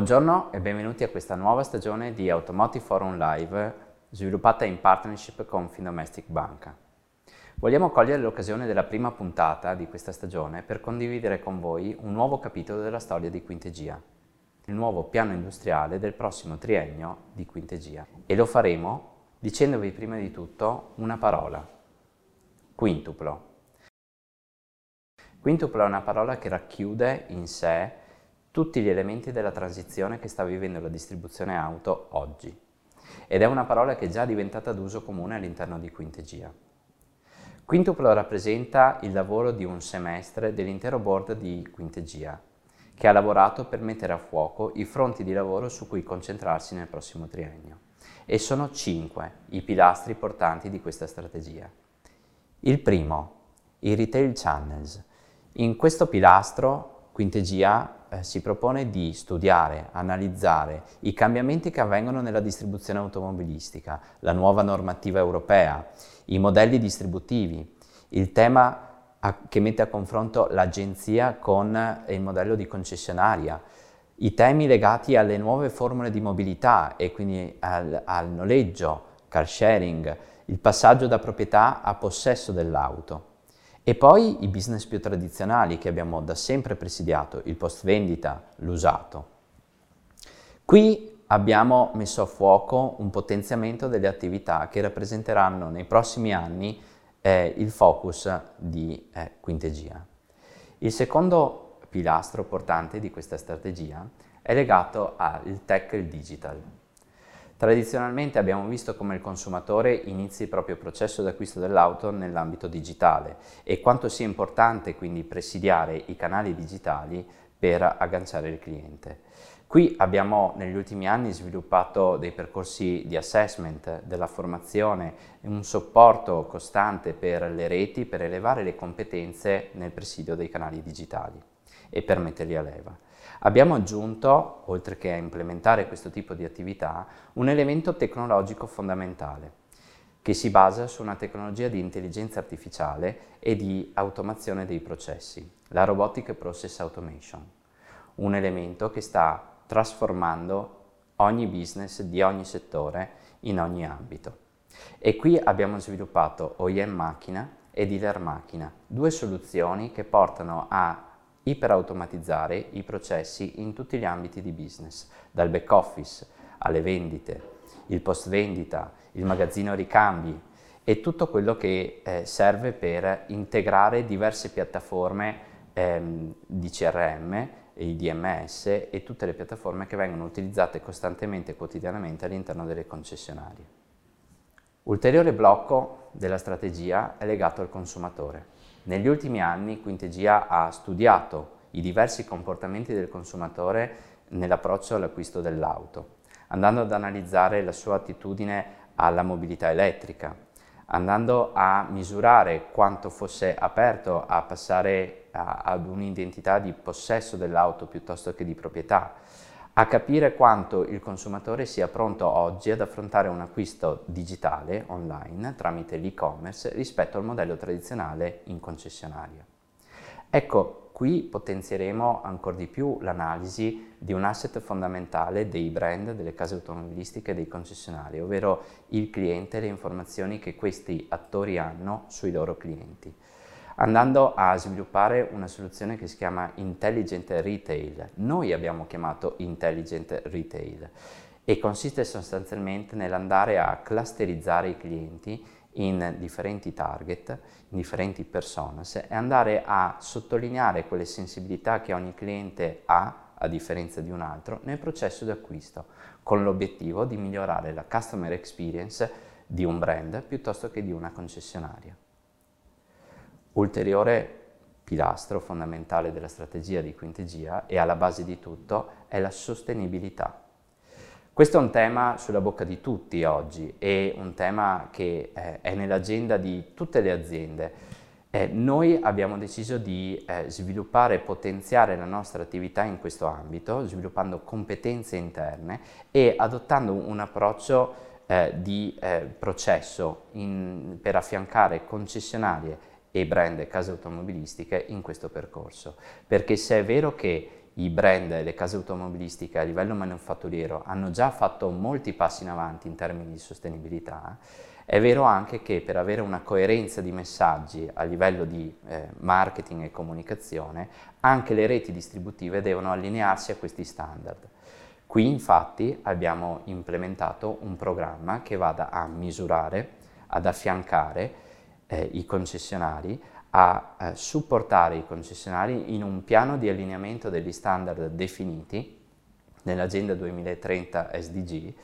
Buongiorno e benvenuti a questa nuova stagione di Automotive Forum Live sviluppata in partnership con Findomestic Banca. Vogliamo cogliere l'occasione della prima puntata di questa stagione per condividere con voi un nuovo capitolo della storia di Quintegia, il nuovo piano industriale del prossimo triennio di Quintegia. E lo faremo dicendovi prima di tutto una parola, quintuplo. Quintuplo è una parola che racchiude in sé tutti gli elementi della transizione che sta vivendo la distribuzione auto oggi. Ed è una parola che è già diventata d'uso comune all'interno di Quintegia. Quintuplo rappresenta il lavoro di un semestre dell'intero board di Quintegia, che ha lavorato per mettere a fuoco i fronti di lavoro su cui concentrarsi nel prossimo triennio. E sono cinque i pilastri portanti di questa strategia. Il primo, i retail channels. In questo pilastro Quintegia eh, si propone di studiare, analizzare i cambiamenti che avvengono nella distribuzione automobilistica, la nuova normativa europea, i modelli distributivi, il tema a, che mette a confronto l'agenzia con il modello di concessionaria, i temi legati alle nuove formule di mobilità e quindi al, al noleggio, car sharing, il passaggio da proprietà a possesso dell'auto. E poi i business più tradizionali che abbiamo da sempre presidiato, il post vendita, l'usato. Qui abbiamo messo a fuoco un potenziamento delle attività che rappresenteranno nei prossimi anni eh, il focus di eh, Quintegia. Il secondo pilastro portante di questa strategia è legato al tech e il digital. Tradizionalmente abbiamo visto come il consumatore inizi il proprio processo d'acquisto dell'auto nell'ambito digitale e quanto sia importante quindi presidiare i canali digitali per agganciare il cliente. Qui abbiamo negli ultimi anni sviluppato dei percorsi di assessment, della formazione, un supporto costante per le reti per elevare le competenze nel presidio dei canali digitali e per metterli a leva. Abbiamo aggiunto, oltre che a implementare questo tipo di attività, un elemento tecnologico fondamentale che si basa su una tecnologia di intelligenza artificiale e di automazione dei processi, la Robotic Process Automation, un elemento che sta trasformando ogni business di ogni settore in ogni ambito. E qui abbiamo sviluppato OEM macchina e dealer macchina, due soluzioni che portano a iperautomatizzare i processi in tutti gli ambiti di business, dal back office alle vendite, il post vendita, il magazzino ricambi e tutto quello che eh, serve per integrare diverse piattaforme ehm, di CRM, i DMS e tutte le piattaforme che vengono utilizzate costantemente e quotidianamente all'interno delle concessionarie. Ulteriore blocco della strategia è legato al consumatore. Negli ultimi anni Quintegia ha studiato i diversi comportamenti del consumatore nell'approccio all'acquisto dell'auto, andando ad analizzare la sua attitudine alla mobilità elettrica, andando a misurare quanto fosse aperto a passare a, ad un'identità di possesso dell'auto piuttosto che di proprietà, a capire quanto il consumatore sia pronto oggi ad affrontare un acquisto digitale online tramite l'e-commerce rispetto al modello tradizionale in concessionaria. Ecco, qui potenzieremo ancora di più l'analisi di un asset fondamentale dei brand, delle case automobilistiche e dei concessionari, ovvero il cliente e le informazioni che questi attori hanno sui loro clienti andando a sviluppare una soluzione che si chiama Intelligent Retail. Noi abbiamo chiamato Intelligent Retail e consiste sostanzialmente nell'andare a clusterizzare i clienti in differenti target, in differenti personas e andare a sottolineare quelle sensibilità che ogni cliente ha a differenza di un altro nel processo di acquisto, con l'obiettivo di migliorare la customer experience di un brand piuttosto che di una concessionaria. Ulteriore pilastro fondamentale della strategia di Quintegia e alla base di tutto è la sostenibilità. Questo è un tema sulla bocca di tutti oggi, è un tema che eh, è nell'agenda di tutte le aziende. Eh, noi abbiamo deciso di eh, sviluppare e potenziare la nostra attività in questo ambito, sviluppando competenze interne e adottando un approccio eh, di eh, processo in, per affiancare concessionarie e brand e case automobilistiche in questo percorso. Perché se è vero che i brand e le case automobilistiche a livello manufatturiero hanno già fatto molti passi in avanti in termini di sostenibilità, è vero anche che per avere una coerenza di messaggi a livello di eh, marketing e comunicazione, anche le reti distributive devono allinearsi a questi standard. Qui infatti abbiamo implementato un programma che vada a misurare, ad affiancare eh, i concessionari, a eh, supportare i concessionari in un piano di allineamento degli standard definiti nell'Agenda 2030 SDG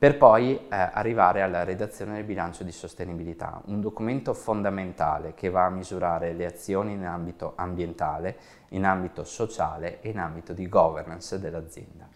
per poi eh, arrivare alla redazione del bilancio di sostenibilità, un documento fondamentale che va a misurare le azioni in ambito ambientale, in ambito sociale e in ambito di governance dell'azienda.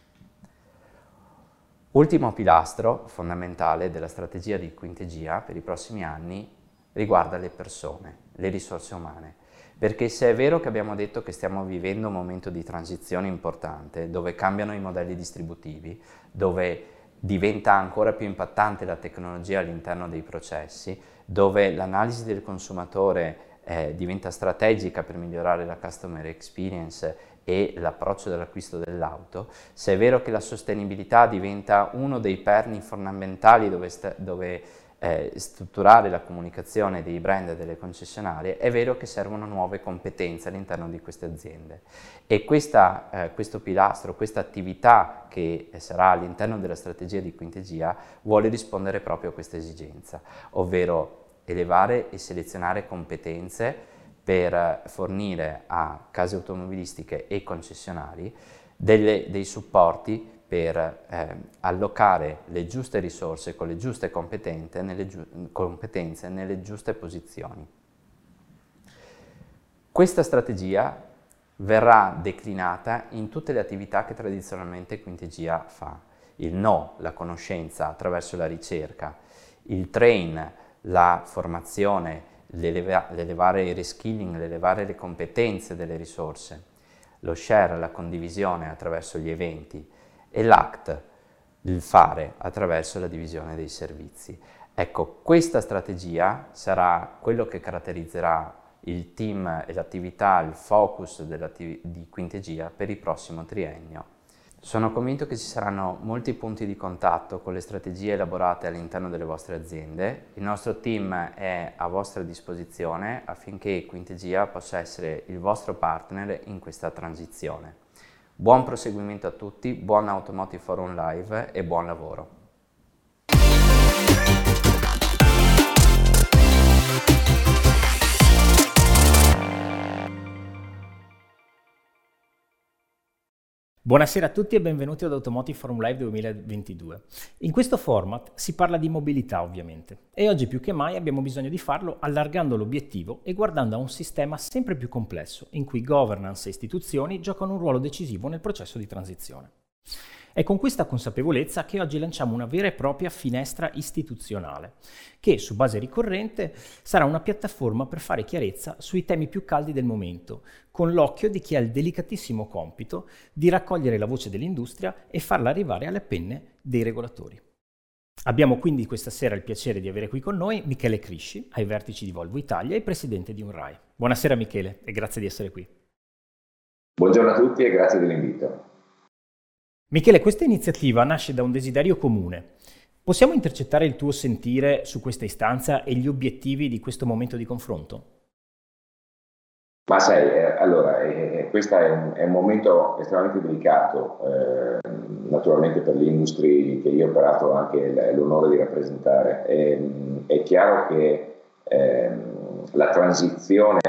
Ultimo pilastro fondamentale della strategia di Quintegia per i prossimi anni riguarda le persone, le risorse umane. Perché se è vero che abbiamo detto che stiamo vivendo un momento di transizione importante, dove cambiano i modelli distributivi, dove diventa ancora più impattante la tecnologia all'interno dei processi, dove l'analisi del consumatore eh, diventa strategica per migliorare la customer experience e l'approccio dell'acquisto dell'auto, se è vero che la sostenibilità diventa uno dei perni fondamentali dove, sta, dove eh, strutturare la comunicazione dei brand e delle concessionarie, è vero che servono nuove competenze all'interno di queste aziende. E questa, eh, questo pilastro, questa attività che sarà all'interno della strategia di Quintegia, vuole rispondere proprio a questa esigenza, ovvero elevare e selezionare competenze per fornire a case automobilistiche e concessionari delle, dei supporti per eh, allocare le giuste risorse con le giuste competenze nelle, giu- competenze nelle giuste posizioni. Questa strategia verrà declinata in tutte le attività che tradizionalmente Quintegia fa. Il no, la conoscenza attraverso la ricerca, il train, la formazione, l'eleva- l'elevare il reskilling, l'elevare le competenze delle risorse, lo share, la condivisione attraverso gli eventi e l'act, il fare attraverso la divisione dei servizi. Ecco, questa strategia sarà quello che caratterizzerà il team e l'attività, il focus di Quintegia per il prossimo triennio sono convinto che ci saranno molti punti di contatto con le strategie elaborate all'interno delle vostre aziende. Il nostro team è a vostra disposizione affinché Quintegia possa essere il vostro partner in questa transizione. Buon proseguimento a tutti, buon Automotive Forum Live e buon lavoro. Buonasera a tutti e benvenuti ad Automotive Forum Live 2022. In questo format si parla di mobilità ovviamente e oggi più che mai abbiamo bisogno di farlo allargando l'obiettivo e guardando a un sistema sempre più complesso in cui governance e istituzioni giocano un ruolo decisivo nel processo di transizione. È con questa consapevolezza che oggi lanciamo una vera e propria finestra istituzionale, che su base ricorrente sarà una piattaforma per fare chiarezza sui temi più caldi del momento, con l'occhio di chi ha il delicatissimo compito di raccogliere la voce dell'industria e farla arrivare alle penne dei regolatori. Abbiamo quindi questa sera il piacere di avere qui con noi Michele Crisci, ai vertici di Volvo Italia e presidente di Unrai. Buonasera Michele e grazie di essere qui. Buongiorno a tutti e grazie dell'invito. Michele, questa iniziativa nasce da un desiderio comune. Possiamo intercettare il tuo sentire su questa istanza e gli obiettivi di questo momento di confronto? Ma sai, eh, allora, eh, eh questo è un, è un, momento estremamente delicato, eh, naturalmente per l'industria che io ho operato anche l'onore di rappresentare. È, è chiaro che ehm, la transizione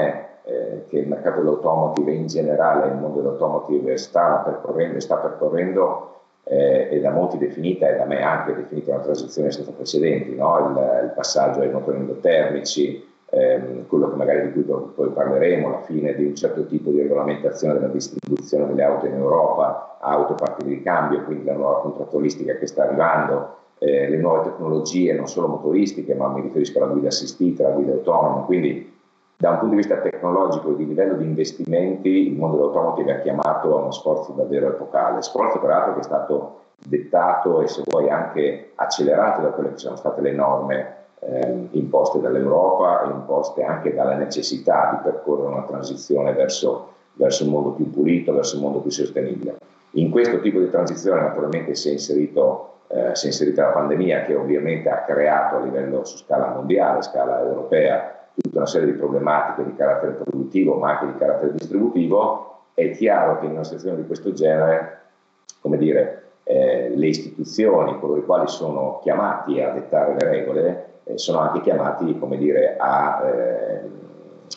eh, che il mercato dell'automotive in generale, il mondo dell'automotive sta percorrendo, sta percorrendo eh, è da molti definita e da me anche definita una transizione senza precedenti, no? il, il, passaggio ai motori endotermici, ehm, quello che magari di cui poi parleremo, la fine di un certo tipo di regolamentazione della distribuzione delle auto in Europa, auto parti di ricambio, quindi la nuova contrattualistica che sta arrivando, eh, le nuove tecnologie non solo motoristiche, ma mi riferisco alla guida assistita, alla guida autonoma, quindi da un punto di vista tecnologico e di livello di investimenti, il mondo dell'automotive ha chiamato a uno sforzo davvero epocale, sforzo peraltro che è stato dettato e se vuoi anche accelerato da quelle che sono state le norme eh, imposte dall'Europa e imposte anche dalla necessità di percorrere una transizione verso verso un mondo più pulito, verso un mondo più sostenibile. In questo tipo di transizione naturalmente si è, inserito, eh, si è inserita la pandemia che ovviamente ha creato a livello su scala mondiale, scala europea, tutta una serie di problematiche di carattere produttivo ma anche di carattere distributivo. È chiaro che in una situazione di questo genere, come dire, eh, le istituzioni, coloro i quali sono chiamati a dettare le regole, eh, sono anche chiamati come dire, a, eh,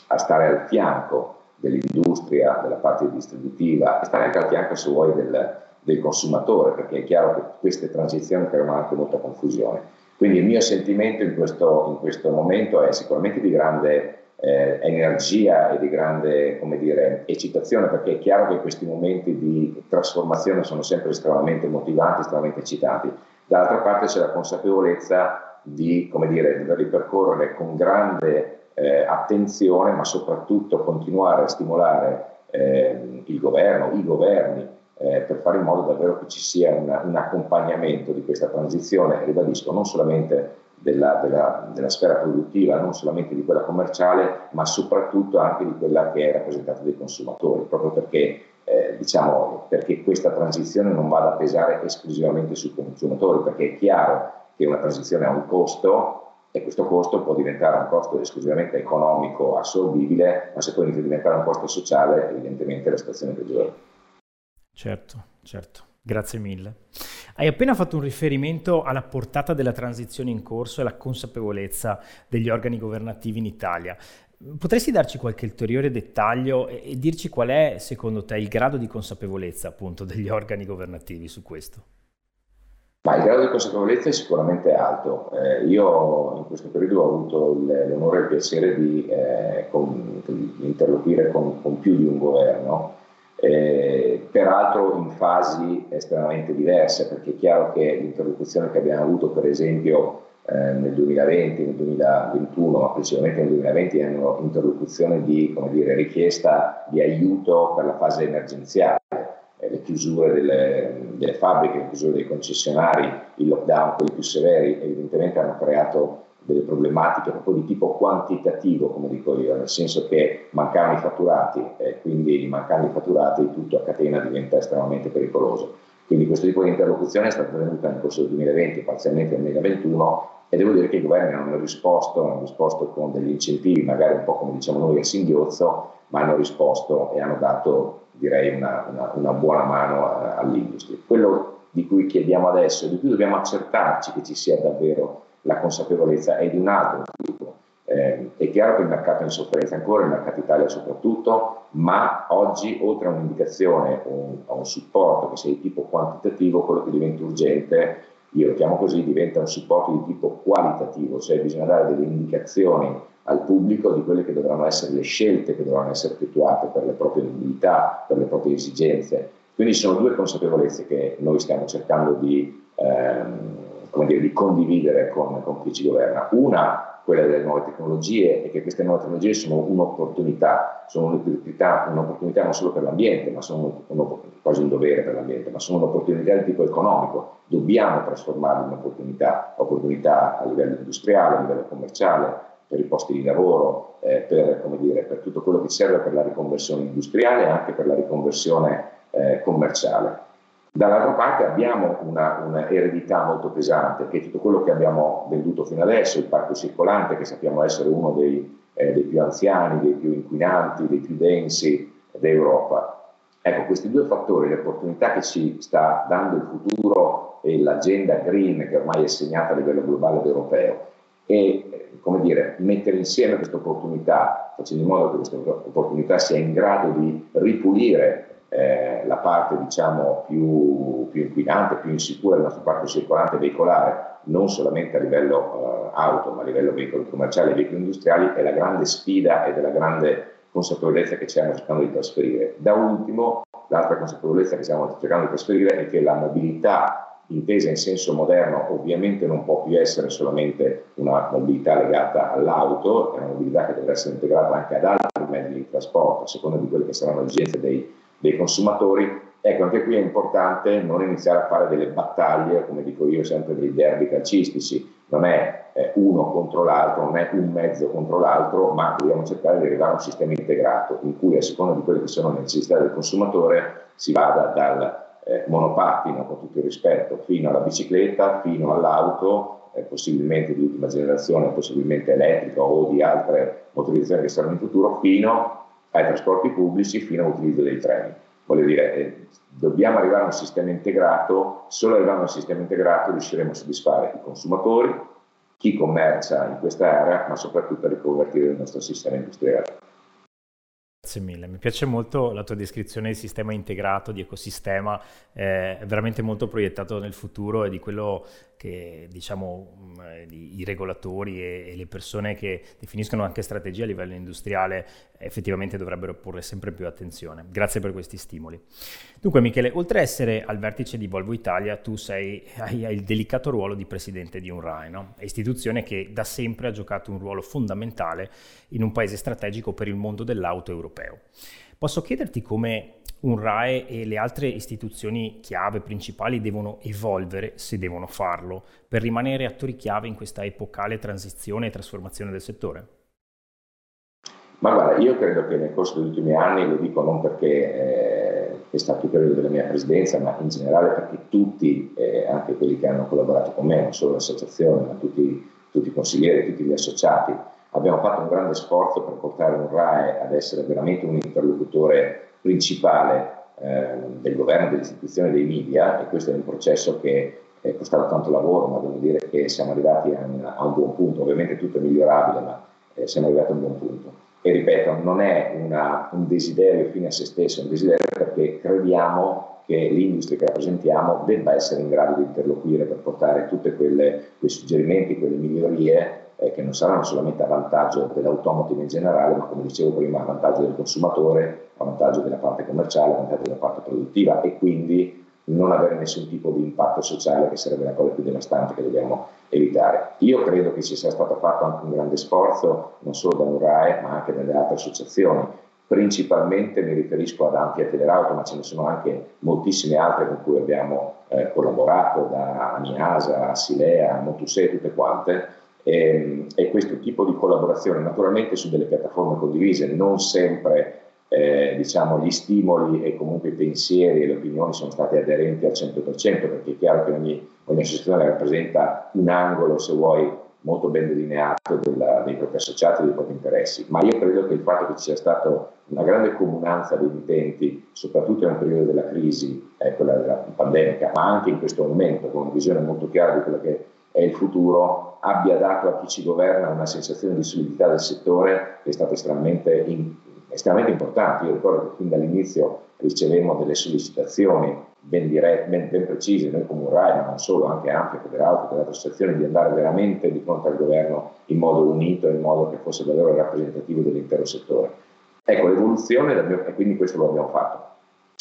a, stare al fianco dell'industria, della parte distributiva e stare anche al fianco, se vuoi, del, del consumatore, perché è chiaro che queste transizioni creano anche molta confusione. Quindi il mio sentimento in questo, in questo momento è sicuramente di grande eh, energia e di grande dire, eccitazione, perché è chiaro che questi momenti di trasformazione sono sempre estremamente motivanti, estremamente eccitanti. Dall'altra parte c'è la consapevolezza di, dire, di doverli percorrere con grande eh, attenzione, ma soprattutto continuare a stimolare eh, il governo, i governi, eh, per fare in modo davvero che ci sia una, un accompagnamento di questa transizione, ribadisco, non solamente della, della, della, sfera produttiva, non solamente di quella commerciale, ma soprattutto anche di quella che è rappresentata dai consumatori, proprio perché, eh, diciamo, perché questa transizione non vada a pesare esclusivamente sui consumatori, perché è chiaro che una transizione ha un costo e questo costo può diventare un costo esclusivamente economico assorbibile, ma se poi inizia a diventare un costo sociale, evidentemente la situazione peggiore. Certo, certo. Grazie mille. Hai appena fatto un riferimento alla portata della transizione in corso e alla consapevolezza degli organi governativi in Italia. Potresti darci qualche ulteriore dettaglio e, e dirci qual è, secondo te, il grado di consapevolezza appunto degli organi governativi su questo? Ma il grado di consapevolezza è sicuramente alto. Eh, io in questo periodo ho avuto l'onore e il piacere di, eh, con, di interloquire con, con, più di un governo eh, peraltro in fasi estremamente diverse, perché è chiaro che l'interlocuzione che abbiamo avuto per esempio eh, nel 2020, nel 2021, ma principalmente nel 2020 è un'interlocuzione di dire, richiesta di aiuto per la fase emergenziale, eh, le chiusure delle, delle fabbriche, le chiusure dei concessionari, il lockdown, quelli più severi, evidentemente hanno creato delle problematiche proprio di tipo quantitativo, come dico io, nel senso che mancavano i fatturati e quindi mancando i fatturati tutto a catena diventa estremamente pericoloso. Quindi questo tipo di interlocuzione è stata tenuta nel corso del 2020, parzialmente nel 2021 e devo dire che i governi hanno risposto, hanno risposto con degli incentivi, magari un po' come diciamo noi a singhiozzo, ma hanno risposto e hanno dato direi una, una, una buona mano all'industria. Quello di cui chiediamo adesso di cui dobbiamo accertarci che ci sia davvero la consapevolezza è di un altro tipo. Eh, è chiaro che il mercato è in sofferenza ancora, il mercato Italia soprattutto, ma oggi oltre a un'indicazione o a un supporto che sia di tipo quantitativo, quello che diventa urgente, io lo chiamo così, diventa un supporto di tipo qualitativo, cioè bisogna dare delle indicazioni al pubblico di quelle che dovranno essere le scelte che dovranno essere effettuate per le proprie mobilità, per le proprie esigenze. Quindi sono due consapevolezze che noi stiamo cercando di... Ehm, dire, di condividere con, con chi ci governa. Una, quella delle nuove tecnologie, e che queste nuove tecnologie sono un'opportunità, sono un'opportunità, un'opportunità non solo per l'ambiente, ma sono quasi un dovere per l'ambiente, ma sono un'opportunità di tipo economico. Dobbiamo trasformarle in opportunità, opportunità a livello industriale, a livello commerciale, per i posti di lavoro, eh, per, dire, per, tutto quello che serve per la riconversione industriale e anche per la riconversione eh, commerciale. Dall'altra parte abbiamo una, una, molto pesante, che è tutto quello che abbiamo venduto fino adesso, il parco circolante, che sappiamo essere uno dei, eh, dei più anziani, dei più inquinanti, dei più densi d'Europa. Ecco, questi due fattori, le opportunità che ci sta dando il futuro e l'agenda green che ormai è segnata a livello globale ed europeo, e eh, come dire, mettere insieme queste opportunità, facendo in modo che questa opportunità sia in grado di ripulire eh, la parte diciamo, più, più, inquinante, più insicura della nostra parte circolante veicolare, non solamente a livello eh, auto, ma a livello veicoli commerciali e veicoli industriali, è la grande sfida e della grande consapevolezza che stiamo cercando di trasferire. Da ultimo, l'altra consapevolezza che stiamo cercando di trasferire è che la mobilità intesa in senso moderno ovviamente non può più essere solamente una mobilità legata all'auto, è una mobilità che deve essere integrata anche ad altri mezzi di trasporto, a seconda di quelle che saranno le esigenze dei dei consumatori. Ecco, anche qui è importante non iniziare a fare delle battaglie, come dico io sempre, dei derby calcistici, non è eh, uno contro l'altro, non è un mezzo contro l'altro, ma dobbiamo cercare di arrivare a un sistema integrato in cui a seconda di quelle che sono le necessità del consumatore si vada dal eh, monopattino, con tutto il rispetto, fino alla bicicletta, fino all'auto, eh, possibilmente di ultima generazione, possibilmente elettrica o di altre motorizzazioni che saranno in futuro, fino ai trasporti pubblici, fino all'utilizzo dei treni. Voglio dire, eh, dobbiamo arrivare a un sistema integrato, solo arrivando a un sistema integrato riusciremo a soddisfare i consumatori, chi commercia in questa area, ma soprattutto a riconvertire il nostro sistema industriale. Grazie mille, mi piace molto la tua descrizione di sistema integrato, di ecosistema, eh, è veramente molto proiettato nel futuro e di quello che diciamo mm, i regolatori e, le persone che definiscono anche strategie a livello industriale effettivamente dovrebbero porre sempre più attenzione. Grazie per questi stimoli. Dunque Michele, oltre ad essere al vertice di Volvo Italia, tu sei, hai, il delicato ruolo di presidente di UNRAE, no? istituzione che da sempre ha giocato un ruolo fondamentale in un paese strategico per il mondo dell'auto europeo. Posso chiederti come un RAE e le altre istituzioni chiave principali devono evolvere, se devono farlo, per rimanere attori chiave in questa epocale transizione e trasformazione del settore? Ma guarda, io credo che nel corso degli ultimi anni, lo dico non perché eh, è stato il periodo della mia presidenza, ma in generale perché tutti, eh, anche quelli che hanno collaborato con me, non solo l'associazione, ma tutti, tutti i consiglieri, tutti gli associati, abbiamo fatto un grande sforzo per portare un RAE ad essere veramente un interlocutore principale eh, del governo, delle istituzioni, dei media, e questo è un processo che è costato tanto lavoro, ma devo dire che siamo arrivati a un, a un buon punto, ovviamente tutto è migliorabile, ma eh, siamo arrivati a un buon punto. E ripeto, non è una, un desiderio fine a se stesso, è un desiderio perché crediamo che l'industria che rappresentiamo debba essere in grado di interloquire per portare tutti quei suggerimenti, quelle migliorie eh, che non saranno solamente a vantaggio dell'automotive in generale, ma come dicevo prima a vantaggio del consumatore, a vantaggio della parte commerciale, a vantaggio della parte produttiva e quindi non avere nessun tipo di impatto sociale che sarebbe la cosa più devastante che dobbiamo evitare. Io credo che ci sia stato fatto anche un grande sforzo, non solo da URAE, ma anche dalle altre associazioni. Principalmente mi riferisco ad Ampia Telerauto, ma ce ne sono anche moltissime altre con cui abbiamo eh, collaborato, da Amiasa a Silea, a Motusè, tutte quante, e, ehm, e, questo tipo di collaborazione, naturalmente su delle piattaforme condivise, non sempre eh, diciamo, gli stimoli e comunque i pensieri e le opinioni sono stati aderenti al 100%, perché è chiaro che ogni, ogni associazione rappresenta un angolo, se vuoi, molto ben delineato della, dei propri associati e dei propri interessi, ma io credo che il fatto che ci sia stata una grande comunanza di intenti, soprattutto nel periodo della crisi, eh, quella della pandemica, ma anche in questo momento, con una visione molto chiara di quello che è il futuro, abbia dato a chi ci governa una sensazione di solidità del settore che è stata estremamente, in, estremamente importante. Io ricordo che fin dall'inizio ricevemmo delle sollecitazioni ben, dirette, ben, ben precise, noi come URAI, ma non solo, anche Ampia, Federale, e delle associazioni, di andare veramente di fronte al governo in modo unito, in modo che fosse davvero rappresentativo dell'intero settore. Ecco, l'evoluzione, e quindi questo lo abbiamo fatto.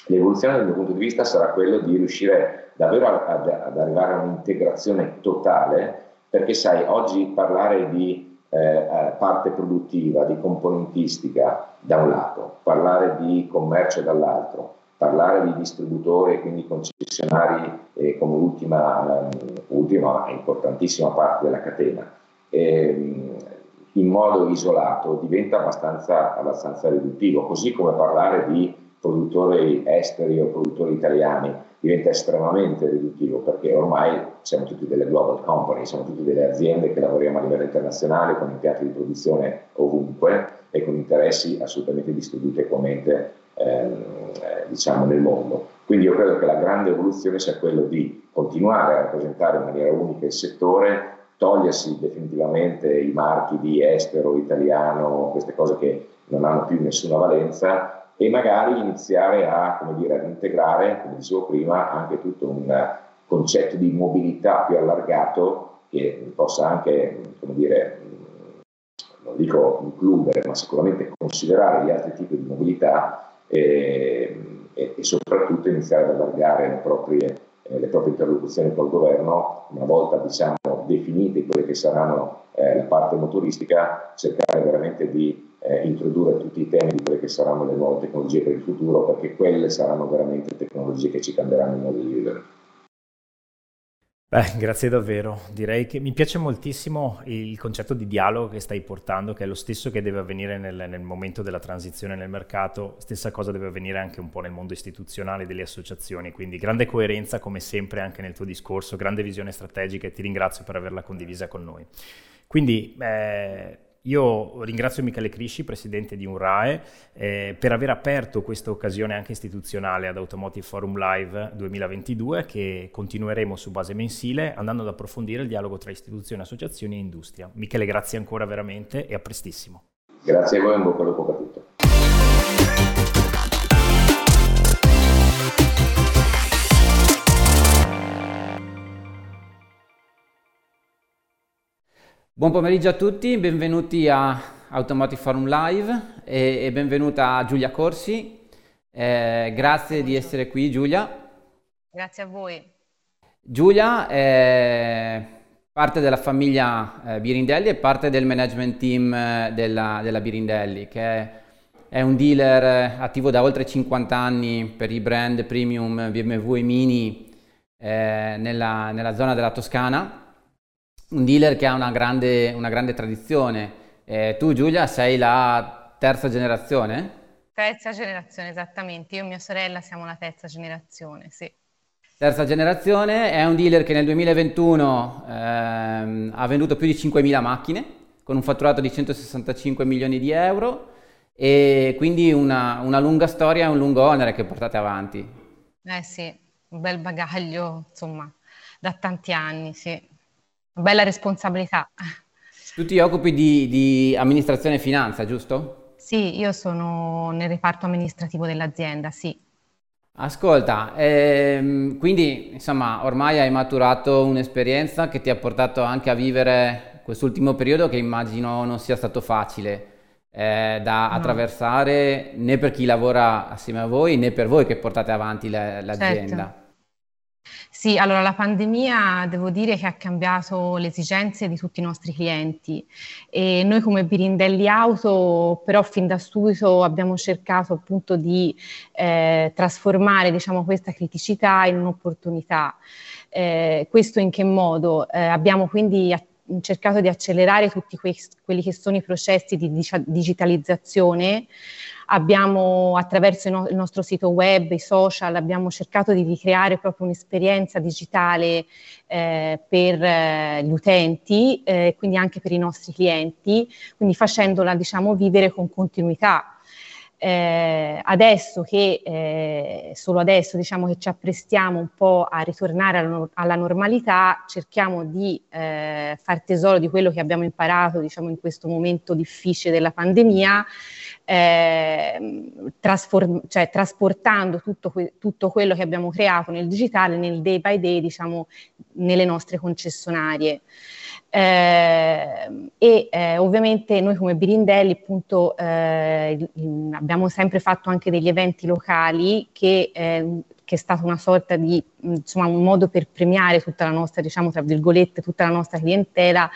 L'evoluzione dal mio punto di vista sarà quello di riuscire davvero ad, ad arrivare a un'integrazione totale, perché sai, oggi parlare di eh, eh, parte produttiva, di componentistica da un lato, parlare di commercio dall'altro, parlare di distributori e quindi concessionari eh, come ultima, eh, ultima importantissima parte della catena, eh, in modo isolato diventa abbastanza, abbastanza riduttivo, così come parlare di produttori esteri o produttori italiani diventa estremamente riduttivo perché ormai siamo tutti delle global company, siamo tutti delle aziende che lavoriamo a livello internazionale con impianti di produzione ovunque e con interessi assolutamente distribuiti equamente ehm, eh, diciamo nel mondo. Quindi io credo che la grande evoluzione sia quella di continuare a rappresentare in maniera unica il settore, togliersi definitivamente i marchi di estero, italiano, queste cose che non hanno più nessuna valenza e magari iniziare a, dire, ad integrare, come dicevo prima, anche tutto un concetto di mobilità più allargato che possa anche, come dire, non dico includere, ma sicuramente considerare gli altri tipi di mobilità e, e, e soprattutto iniziare ad allargare le proprie, eh, le proprie interlocuzioni col governo. Una volta diciamo, definite quelle che saranno eh, la parte motoristica, cercare veramente di eh, introdurre tutti i temi di quelle che saranno le nuove tecnologie per il futuro, perché quelle saranno veramente tecnologie che ci cambieranno il modo di vivere. Beh, grazie davvero. Direi che mi piace moltissimo il concetto di dialogo che stai portando, che è lo stesso che deve avvenire nel, nel, momento della transizione nel mercato, stessa cosa deve avvenire anche un po' nel mondo istituzionale delle associazioni, quindi grande coerenza come sempre anche nel tuo discorso, grande visione strategica e ti ringrazio per averla condivisa con noi. Quindi eh, io ringrazio Michele Crisci, presidente di UNRAE, eh, per aver aperto questa occasione anche istituzionale ad Automotive Forum Live 2022 che continueremo su base mensile andando ad approfondire il dialogo tra istituzioni, associazioni e industria. Michele, grazie ancora veramente e a prestissimo. Grazie a voi un buon lupo per Buon pomeriggio a tutti, benvenuti a Automotive Forum Live e, e benvenuta Giulia Corsi. Eh, grazie di essere qui Giulia. Grazie a voi. Giulia è parte della famiglia eh, Birindelli e parte del management team eh, della, della, Birindelli, che è, è, un dealer eh, attivo da oltre 50 anni per i brand premium BMW e Mini eh, nella, nella zona della Toscana un dealer che ha una grande, una grande tradizione. Eh, tu Giulia sei la terza generazione? Terza generazione, esattamente. Io e mia sorella siamo la terza generazione, sì. Terza generazione, è un dealer che nel 2021 ehm, ha venduto più di 5.000 macchine con un fatturato di 165 milioni di euro e quindi una, una lunga storia e un lungo onere che portate avanti. Eh sì, un bel bagaglio, insomma, da tanti anni, sì bella responsabilità. Tu ti occupi di, di amministrazione e finanza, giusto? Sì, io sono nel reparto amministrativo dell'azienda, sì. Ascolta, ehm, quindi insomma ormai hai maturato un'esperienza che ti ha portato anche a vivere quest'ultimo periodo che immagino non sia stato facile eh, da no. attraversare né per chi lavora assieme a voi né per voi che portate avanti la, l'azienda. Certo. Sì, allora la pandemia devo dire che ha cambiato le esigenze di tutti i nostri clienti e noi come Birindelli Auto però fin da subito abbiamo cercato appunto di eh, trasformare diciamo, questa criticità in un'opportunità. Eh, questo in che modo? Eh, abbiamo quindi cercato di accelerare tutti que- quelli che sono i processi di digitalizzazione abbiamo attraverso il, no- il, nostro sito web, i social, abbiamo cercato di ricreare proprio un'esperienza digitale eh, per eh, gli utenti, eh, quindi anche per i nostri clienti, quindi facendola diciamo vivere con continuità. Eh, adesso che eh, solo adesso diciamo che ci apprestiamo un po' a ritornare alla, alla normalità, cerchiamo di eh, far tesoro di quello che abbiamo imparato diciamo in questo momento difficile della pandemia eh, trasform- cioè, trasportando tutto, que- tutto, quello che abbiamo creato nel digitale, nel day by day, diciamo, nelle nostre concessionarie. Eh, e eh, ovviamente noi come Birindelli appunto eh, abbiamo sempre fatto anche degli eventi locali che eh, che è stata una sorta di, insomma, un modo per premiare tutta la nostra, diciamo, tra virgolette, tutta la nostra clientela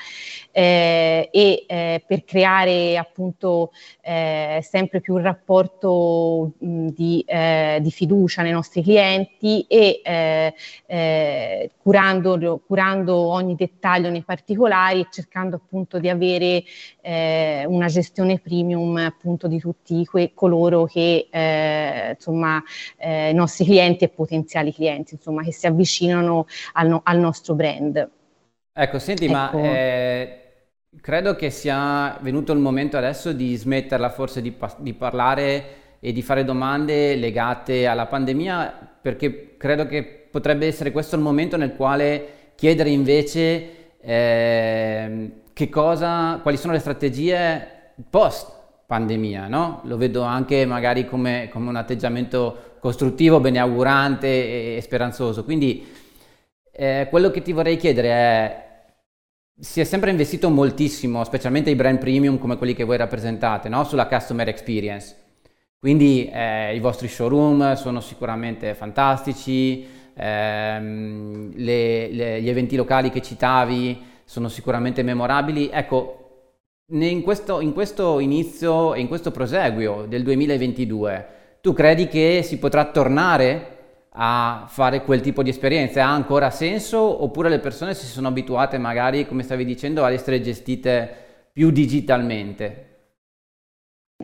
eh, e eh, per creare appunto eh, sempre più un rapporto mh, di, eh, di, fiducia nei nostri clienti e eh, eh, curando, curando, ogni dettaglio nei particolari e cercando appunto di avere una gestione premium appunto di tutti que- coloro che insomma i nostri clienti e potenziali clienti, insomma, che si avvicinano al, no, al nostro brand. Ecco, senti, ecco. ma eh, credo che sia venuto il momento adesso di smetterla forse di, di parlare e di fare domande legate alla pandemia, perché credo che potrebbe essere questo il momento nel quale chiedere invece eh, che cosa, quali sono le strategie post pandemia, no? Lo vedo anche magari come, come un atteggiamento costruttivo, beneaugurante e speranzoso. Quindi eh, quello che ti vorrei chiedere è, si è sempre investito moltissimo, specialmente i brand premium come quelli che voi rappresentate, no? sulla customer experience. Quindi eh, i vostri showroom sono sicuramente fantastici, ehm, le, le, gli eventi locali che citavi sono sicuramente memorabili. Ecco, in questo, in questo inizio e in questo proseguio del 2022, tu credi che si potrà tornare a fare quel tipo di esperienze? Ha ancora senso oppure le persone si sono abituate magari, come stavi dicendo, ad essere gestite più digitalmente?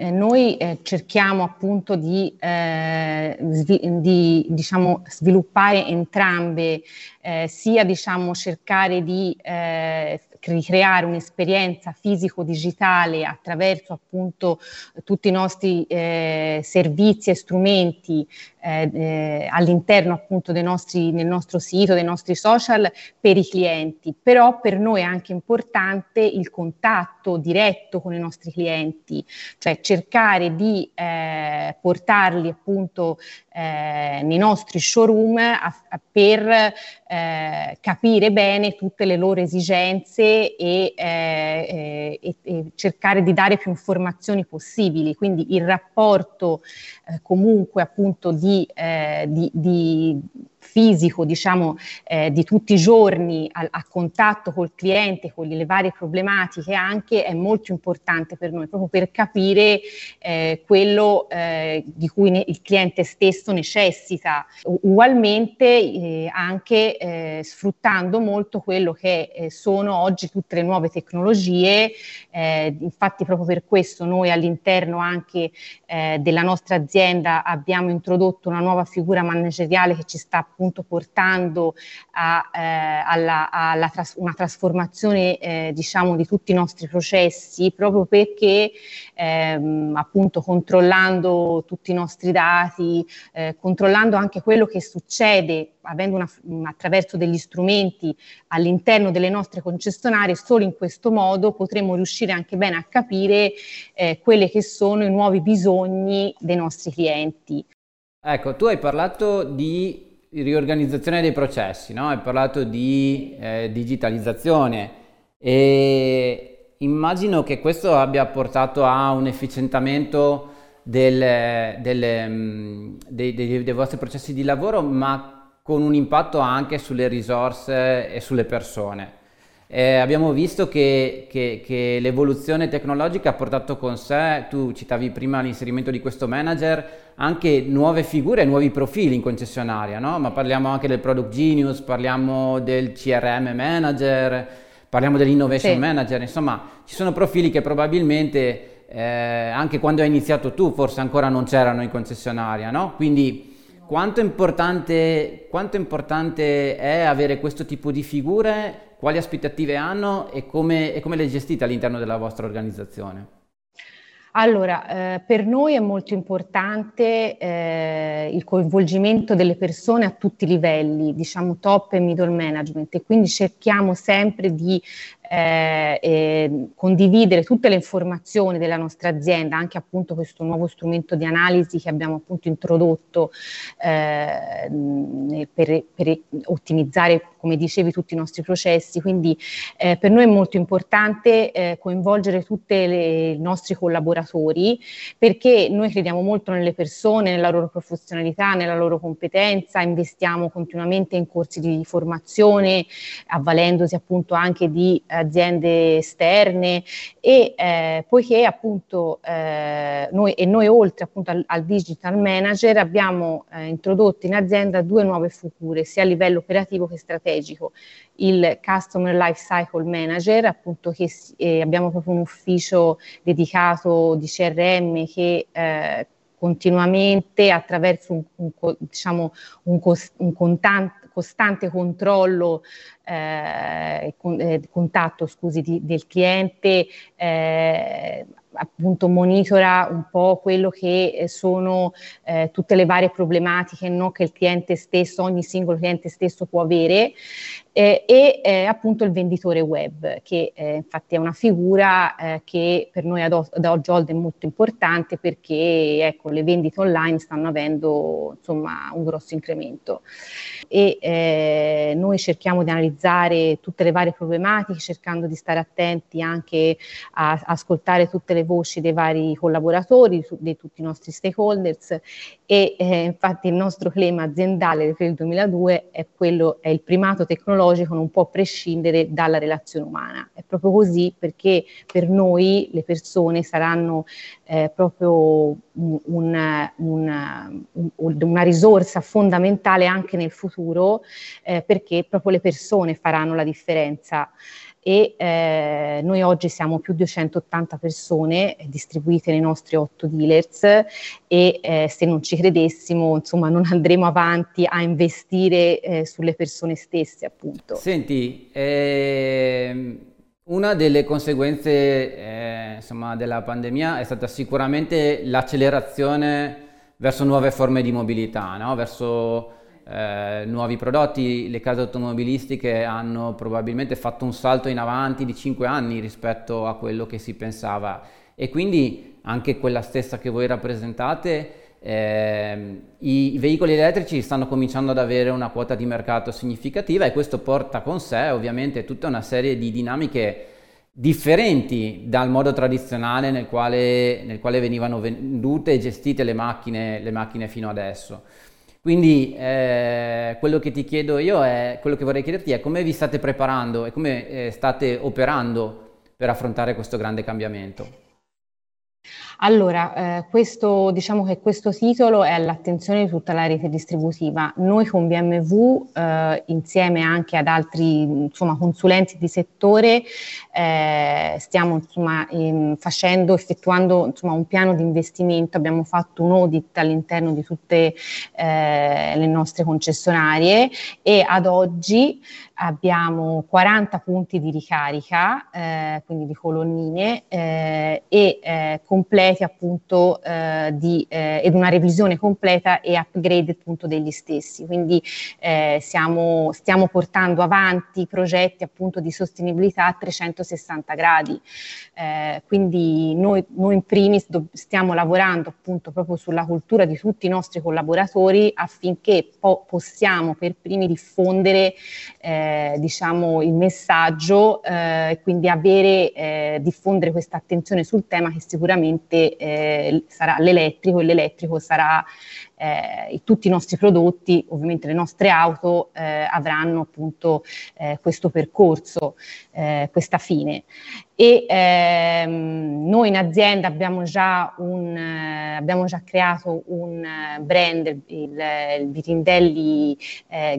Eh, noi eh, cerchiamo appunto di, eh, svi- di diciamo, sviluppare entrambe, eh, sia diciamo, cercare di eh, ricreare un'esperienza fisico-digitale attraverso appunto tutti i nostri eh, servizi e strumenti eh, eh, all'interno appunto dei nostri, nel nostro sito, dei nostri social per i clienti, però per noi è anche importante il contatto diretto con i nostri clienti, cioè cercare di eh, portarli appunto eh, nei nostri showroom a, a, per eh, capire bene tutte le loro esigenze e, e, e, cercare di dare più informazioni possibili. Quindi il rapporto eh, comunque appunto di, eh, di, di fisico, diciamo, eh, di tutti i giorni a, a, contatto col cliente, con le varie problematiche anche, è molto importante per noi, proprio per capire eh, quello eh, di cui ne, il cliente stesso necessita. Ugualmente eh, anche eh, sfruttando molto quello che eh, sono oggi tutte le nuove tecnologie, infatti proprio per questo noi all'interno anche della nostra azienda abbiamo introdotto una nuova figura manageriale che ci sta appunto portando a, eh, alla, alla tras- una trasformazione eh, diciamo di tutti i nostri processi proprio perché ehm, appunto controllando tutti i nostri dati, eh, controllando anche quello che succede avendo una, attraverso degli strumenti all'interno delle nostre concessionarie, solo in questo modo potremo riuscire anche bene a capire eh, quelli che sono i nuovi bisogni dei nostri clienti. Ecco, tu hai parlato di riorganizzazione dei processi, no? hai parlato di eh, digitalizzazione e immagino che questo abbia portato a un efficientamento del, del, mm, dei, dei, dei vostri processi di lavoro, ma con un impatto anche sulle risorse e sulle persone. Eh, abbiamo visto che, che, che, l'evoluzione tecnologica ha portato con sé, tu citavi prima l'inserimento di questo manager, anche nuove figure, nuovi profili in concessionaria, no? ma parliamo anche del Product Genius, parliamo del CRM Manager, parliamo dell'Innovation sì. Manager, insomma ci sono profili che probabilmente eh, anche quando hai iniziato tu forse ancora non c'erano in concessionaria, no? quindi quanto importante, quanto importante è avere questo tipo di figure quali aspettative hanno e come, e come le gestite all'interno della vostra organizzazione? Allora, eh, per noi è molto importante eh, il coinvolgimento delle persone a tutti i livelli, diciamo top e middle management, e quindi cerchiamo sempre di eh, eh, condividere tutte le informazioni della nostra azienda, anche appunto questo nuovo strumento di analisi che abbiamo appunto introdotto eh, per, per, ottimizzare, come dicevi, tutti i nostri processi. Quindi eh, per noi è molto importante eh, coinvolgere tutti i nostri collaboratori perché noi crediamo molto nelle persone, nella loro professionalità, nella loro competenza, investiamo continuamente in corsi di formazione, avvalendosi appunto anche di eh, aziende esterne e eh, poiché appunto eh, noi, e noi oltre appunto al, al digital manager abbiamo eh, introdotto in azienda due nuove figure sia a livello operativo che strategico. Il Customer Life Cycle Manager, appunto che eh, abbiamo proprio un ufficio dedicato di CRM che eh, continuamente attraverso un, un, diciamo, un, un contante, costante controllo eh, eh, contatto scusi, di, del cliente eh, appunto monitora un po' quello che sono eh, tutte le varie problematiche no, che il cliente stesso, ogni singolo cliente stesso può avere eh, e eh, appunto il venditore web che eh, infatti è una figura eh, che per noi ad, ad oggi è molto importante perché ecco, le vendite online stanno avendo insomma un grosso incremento. E eh, noi cerchiamo di analizzare tutte le varie problematiche cercando di stare attenti anche a, a ascoltare tutte le voci dei vari collaboratori, di tutti i nostri stakeholders. E eh, infatti il nostro claim aziendale per il 2002 è quello, è il primato tecnologico tecnologico non può prescindere dalla relazione umana. È proprio così perché per noi le persone saranno eh, proprio un, un, un, una risorsa fondamentale anche nel futuro eh, perché proprio le persone faranno la differenza e eh, noi oggi siamo più di 280 persone distribuite nei nostri otto dealers e eh, se non ci credessimo insomma non andremo avanti a investire eh, sulle persone stesse appunto. Senti, ehm, una delle conseguenze eh, insomma, della pandemia è stata sicuramente l'accelerazione verso nuove forme di mobilità, no? verso eh, nuovi prodotti, le case automobilistiche hanno probabilmente fatto un salto in avanti di 5 anni rispetto a quello che si pensava e quindi anche quella stessa che voi rappresentate, eh, i veicoli elettrici stanno cominciando ad avere una quota di mercato significativa e questo porta con sé ovviamente tutta una serie di dinamiche differenti dal modo tradizionale nel quale, nel quale venivano vendute e gestite le macchine, le macchine fino adesso. Quindi eh, quello che ti chiedo io è, quello che vorrei chiederti è come vi state preparando e come eh, state operando per affrontare questo grande cambiamento. Allora, eh, questo, diciamo che questo titolo è all'attenzione di tutta la rete distributiva. Noi con BMW, eh, insieme anche ad altri insomma, consulenti di settore, eh, stiamo insomma, in, facendo, effettuando insomma, un piano di investimento. Abbiamo fatto un audit all'interno di tutte eh, le nostre concessionarie e ad oggi abbiamo 40 punti di ricarica, eh, quindi di colonnine, eh, e eh, completi appunto eh, di, eh, ed una revisione completa e upgrade appunto degli stessi. Quindi eh, siamo, stiamo portando avanti progetti appunto di sostenibilità a 360 gradi. quindi noi, noi in primis do, stiamo lavorando appunto proprio sulla cultura di tutti i nostri collaboratori affinché po- possiamo per primi diffondere eh, eh, diciamo, il messaggio e eh, quindi avere, eh, diffondere questa attenzione sul tema che sicuramente eh, sarà l'elettrico e l'elettrico sarà eh, tutti i nostri prodotti, ovviamente le nostre auto, eh, avranno appunto eh, questo percorso, eh, questa fine. E ehm, noi in azienda abbiamo già, un, eh, abbiamo già creato un eh, brand, il, il Vitindelli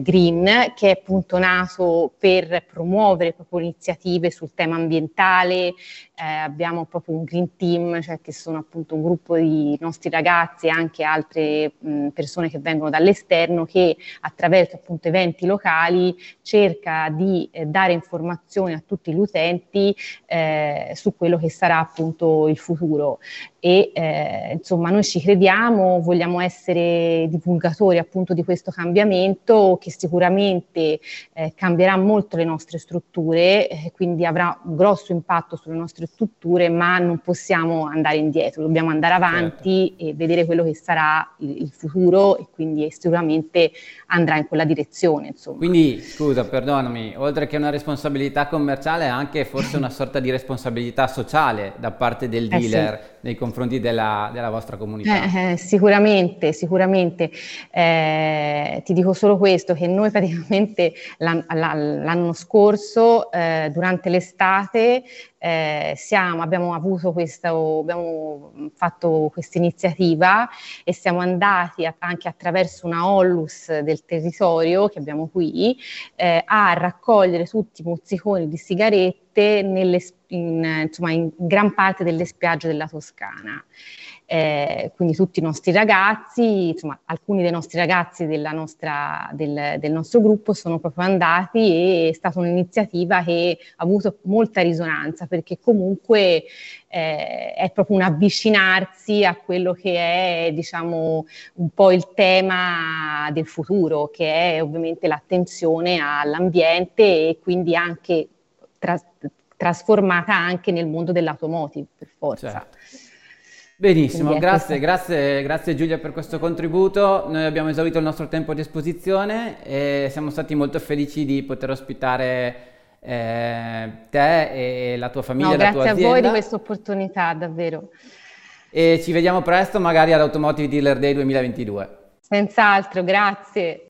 Green, che è appunto nato per promuovere proprio iniziative sul tema ambientale, abbiamo proprio un Green Team, cioè che sono appunto un gruppo di nostri ragazzi e anche altre persone che vengono dall'esterno che attraverso appunto eventi locali cerca di eh, dare informazioni a tutti gli utenti eh, su quello che sarà appunto il futuro e eh, insomma noi ci crediamo, vogliamo essere divulgatori appunto di questo cambiamento che sicuramente eh, cambierà molto le nostre strutture, eh, quindi avrà un grosso impatto sulle nostre strutture, ma non possiamo andare indietro, dobbiamo andare avanti certo. e vedere quello che sarà il, il, futuro e quindi sicuramente andrà in quella direzione. Insomma. Quindi scusa, perdonami, oltre che una responsabilità commerciale, anche forse una sorta di responsabilità sociale da parte del dealer. Sì nei confronti della, della vostra comunità? Eh, eh, sicuramente, sicuramente. Eh, ti dico solo questo, che noi praticamente l'an, l'anno scorso, eh, durante l'estate, eh, siamo, abbiamo questo, abbiamo fatto questa iniziativa e siamo andati a, anche attraverso una Ollus del territorio che abbiamo qui eh, a raccogliere tutti i mozziconi di sigarette nelle, in, insomma, in gran parte delle spiagge della Toscana eh, quindi tutti i nostri ragazzi, insomma alcuni dei nostri ragazzi nostra, del, del, nostro gruppo sono proprio andati e è stata un'iniziativa che ha avuto molta risonanza perché comunque eh, è proprio un avvicinarsi a quello che è diciamo un po' il tema del futuro che è ovviamente l'attenzione all'ambiente e quindi anche tra, trasformata anche nel mondo dell'automotive per forza. Certo. Benissimo, grazie, grazie, grazie, Giulia per questo contributo. Noi abbiamo esaurito il nostro tempo a disposizione e siamo stati molto felici di poter ospitare eh, te e la tua famiglia, no, la tua azienda. Grazie a voi di questa opportunità, davvero. E ci vediamo presto, magari all'Automotive Dealer Day 2022. Senz'altro, grazie.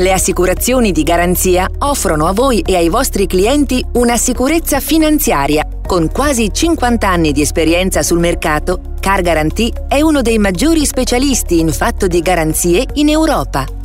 Le assicurazioni di garanzia offrono a voi e ai vostri clienti una sicurezza finanziaria. Con quasi 50 anni di esperienza sul mercato, Car Guarantee è uno dei maggiori specialisti in fatto di garanzie in Europa.